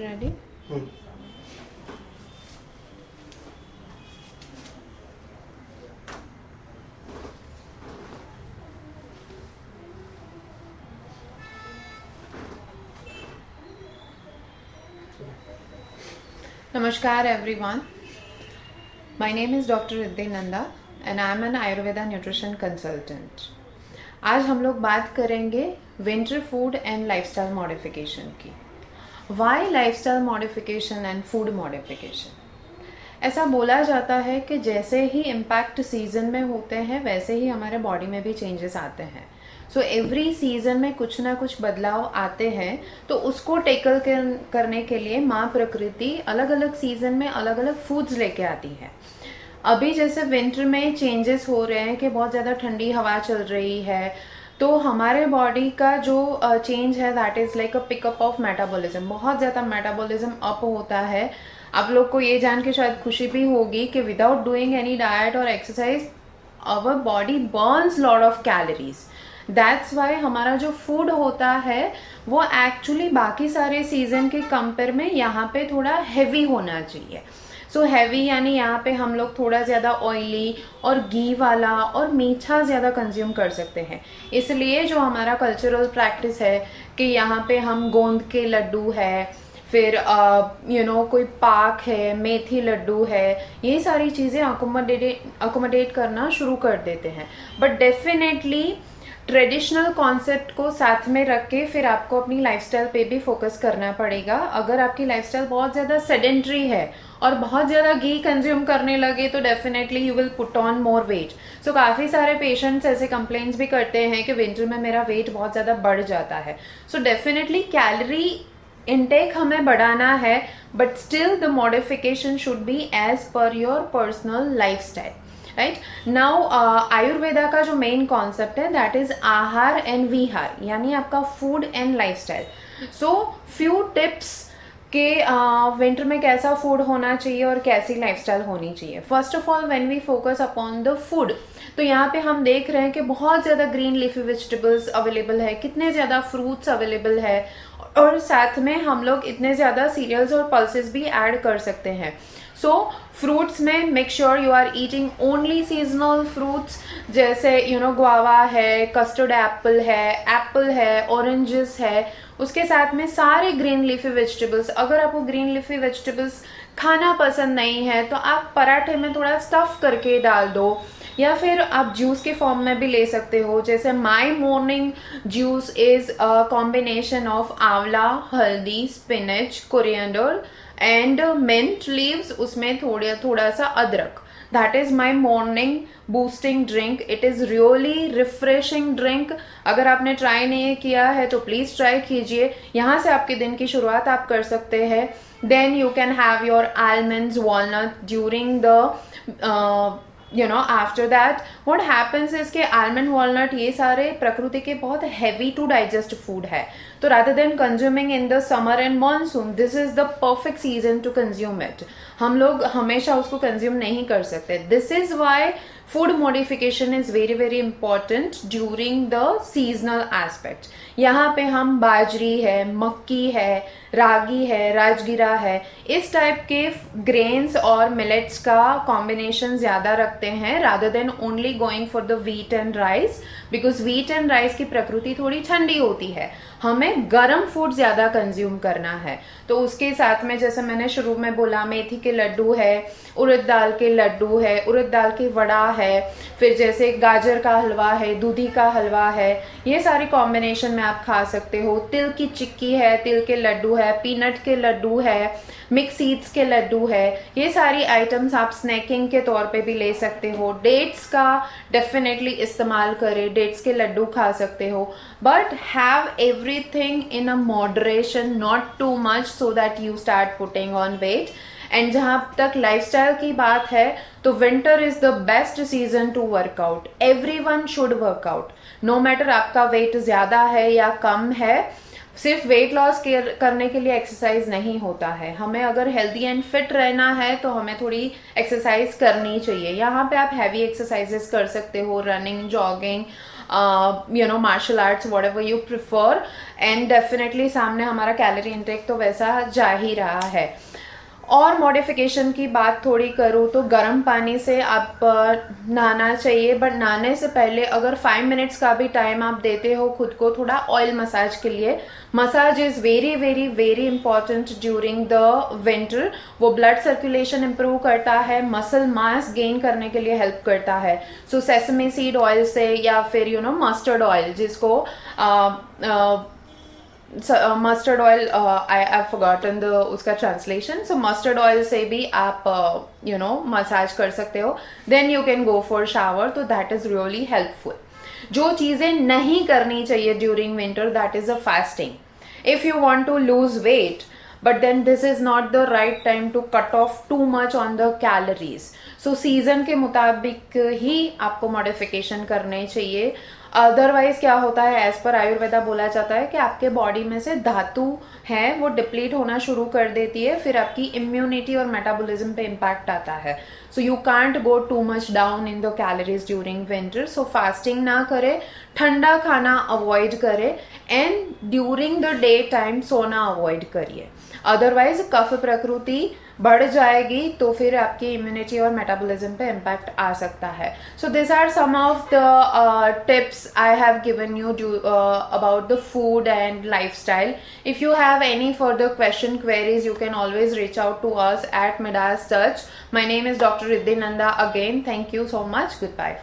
ready Namaskar everyone. My name is Dr. Riddhi Nanda and I am an Ayurveda nutrition consultant. आज हम लोग बात करेंगे winter food and lifestyle modification की why lifestyle modification and food modification ऐसा बोला जाता है कि जैसे ही इम्पैक्ट सीज़न में होते हैं, वैसे ही हमारे बॉडी में भी चेंजेस आते हैं। सो एवरी सीज़न में कुछ ना कुछ बदलाव आते हैं तो उसको टेकल करने के लिए माँ प्रकृति अलग अलग सीज़न में अलग अलग फूड्स लेके आती है। अभी जैसे विंटर में चेंजेस हो रहे हैं कि बहुत ज़्यादा ठंडी हवा चल रही है तो हमारे बॉडी का जो चेंज है that is like a pickup of metabolism बहुत ज़्यादा मेटाबॉलिज्म अप होता है। आप लोग को ये जान के शायद खुशी भी होगी कि विदाउट डूइंग एनी डाइट और exercise our body burns lot of calories that's why हमारा जो फ़ूड होता है, वो एक्चुअली बाकी सारे सीज़न के कंपेयर में यहाँ पे थोड़ा हैवी होना चाहिए। सो हैवी यानी यहाँ पे हम लोग थोड़ा ज़्यादा ऑयली और घी वाला और मीठा ज़्यादा कंज्यूम कर सकते हैं। इसलिए जो हमारा कल्चरल प्रैक्टिस है कि यहाँ पे हम गोंद के लड्डू है फिर यू नो you know, कोई पाक है मेथी लड्डू है ये सारी चीज़ें अकोमोडेट अकोमोडेट करना शुरू कर देते हैं। बट डेफिनेटली ट्रेडिशनल कॉन्सेप्ट को साथ में रख के फिर आपको अपनी लाइफस्टाइल पे भी फोकस करना पड़ेगा। अगर आपकी लाइफस्टाइल बहुत ज़्यादा सेडेंट्री है और बहुत ज़्यादा घी कंज्यूम करने लगे तो definitely you will put on more weight so काफ़ी सारे पेशेंट्स ऐसे कंप्लेंट्स भी करते हैं कि विंटर में मेरा वेट बहुत ज़्यादा बढ़ जाता है। सो डेफिनेटली कैलरी इनटेक हमें बढ़ाना है but still the modification should be as per your personal life style right now Ayurveda का जो मेन कॉन्सेप्ट है that is ahar and vihar यानी आपका food and lifestyle so few tips के winter uh, में कैसा फ़ूड होना चाहिए और कैसी लाइफस्टाइल होनी चाहिए. First of all when we focus upon the food तो यहाँ पे हम देख रहे हैं कि बहुत ज़्यादा ग्रीन लीफी वेजिटेबल्स अवेलेबल है कितने ज़्यादा फ्रूट्स अवेलेबल है और साथ में हम लोग इतने ज़्यादा सीरियल्स और पल्सेस भी ऐड कर सकते हैं. सो फ्रूट्स में make sure you are eating only seasonal fruits जैसे यू नो गुआवा है कस्टर्ड एप्पल है एप्पल है ऑरेंजेस है. उसके साथ में सारे ग्रीन लीफी वेजिटेबल्स अगर आपको ग्रीन लीफी वेजिटेबल्स खाना पसंद नहीं है तो आप पराठे में थोड़ा स्टफ़ करके डाल दो. या फिर आप जूस के फॉर्म में भी ले सकते हो. जैसे my morning juice is combination of amla, haldi spinach coriander and mint leaves उसमें थोड़ा थोड़ा सा अदरक. That is my morning boosting drink it is really refreshing drink अगर आपने ट्राई नहीं किया है तो प्लीज़ ट्राई कीजिए. यहाँ से आपके दिन की शुरुआत आप कर सकते हैं. Then you can have your almond walnut during the you know after that what happens is के आलमंड वॉलनट ये सारे प्रकृति के बहुत हैवी टू डाइजेस्ट फ़ूड है। तो rather than consuming in the summer and monsoon this is the perfect season to consume it हम लोग हमेशा उसको कंज्यूम नहीं कर सकते। This is why food modification is very very important during the seasonal aspect यहाँ पे हम बाजरी है, मक्की है, रागी है, राजगिरा है, इस टाइप के ग्रेन्स और मिलेट्स का कॉम्बिनेशन ज़्यादा रखते हैं rather than only going for the wheat and rice because wheat and rice की प्रकृति थोड़ी ठंडी होती है। हमें गर्म फ़ूड ज़्यादा कंज्यूम करना है। तो उसके साथ में जैसे मैंने शुरू में बोला, मेथी के लड्डू है, उड़द दाल के लड्डू है, उड़द दाल की वड़ा है, फिर जैसे गाजर का हलवा है, दूधी का हलवा है, ये सारी कॉम्बिनेशन में आप खा सकते हो। तिल की चिक्की है, तिल के लड्डू है पीनट के लड्डू है मिक्स सीड्स के लड्डू है, ये सारी आइटम्स आप स्नैकिंग के तौर पे भी ले सकते हो। डेट्स का डेफिनेटली इस्तेमाल करें डेट्स के लड्डू खा सकते हो। But have everything in a moderation not too much so that you start putting on weight and जहाँ तक लाइफस्टाइल की बात है तो winter is the best season to workout everyone should workout no matter आपका वेट ज़्यादा है या कम है, सिर्फ़ वेट लॉस करने के लिए एक्सरसाइज नहीं होता है। हमें अगर हेल्दी एंड फिट रहना है तो हमें थोड़ी एक्सरसाइज करनी चाहिए। यहाँ पे आप हैवी एक्सरसाइजेस कर सकते हो running jogging you know martial arts whatever you prefer and definitely सामने हमारा कैलोरी इंटेक तो वैसा जा ही रहा है। और मॉडिफिकेशन की बात थोड़ी करूँ तो गर्म पानी से आप नहाना चाहिए बट नहाने से पहले अगर फाइव मिनट्स का भी टाइम आप देते हो खुद को थोड़ा ऑयल मसाज के लिए। Massage is very very very important during the winter वो ब्लड सर्कुलेशन इंप्रूव करता है मसल मास गेन करने के लिए हेल्प करता है। सो सेसमी सीड ऑयल से या फिर यू नो मस्टर्ड ऑयल जिसको uh, uh, mustard oil I I forgotten the उसका ट्रांसलेशन सो मस्टर्ड ऑयल से भी आप यू नो मसाज कर सकते हो then you can go for shower तो दैट इज़ रियली हेल्पफुल जो चीज़ें नहीं करनी चाहिए during winter that is a fasting if you want to lose weight but then this is not the right time to cut off too much on the calories. So season के मुताबिक ही आपको modification करने चाहिए। Otherwise क्या होता है? As per Ayurveda बोला जाता है कि आपके बॉडी में से धातु है, वो डिप्लीट होना शुरू कर देती है, फिर आपकी इम्यूनिटी और मेटाबॉलिज्म पे इम्पैक्ट आता है। So you can't go too much down in the calories during winter so fasting ना करे ठंडा खाना अवॉइड करे and during the day time सोना अवॉइड करिए। अदरवाइज़ कफ प्रकृति बढ़ जाएगी तो फिर आपकी इम्यूनिटी और मेटाबॉलिज्म पे इम्पैक्ट आ सकता है। So this are some of the tips I have given you do about the food and life style if you have any further question queries you can always reach out to us at Midas search my name is doctor Riddhi Nanda again thank you so much good bye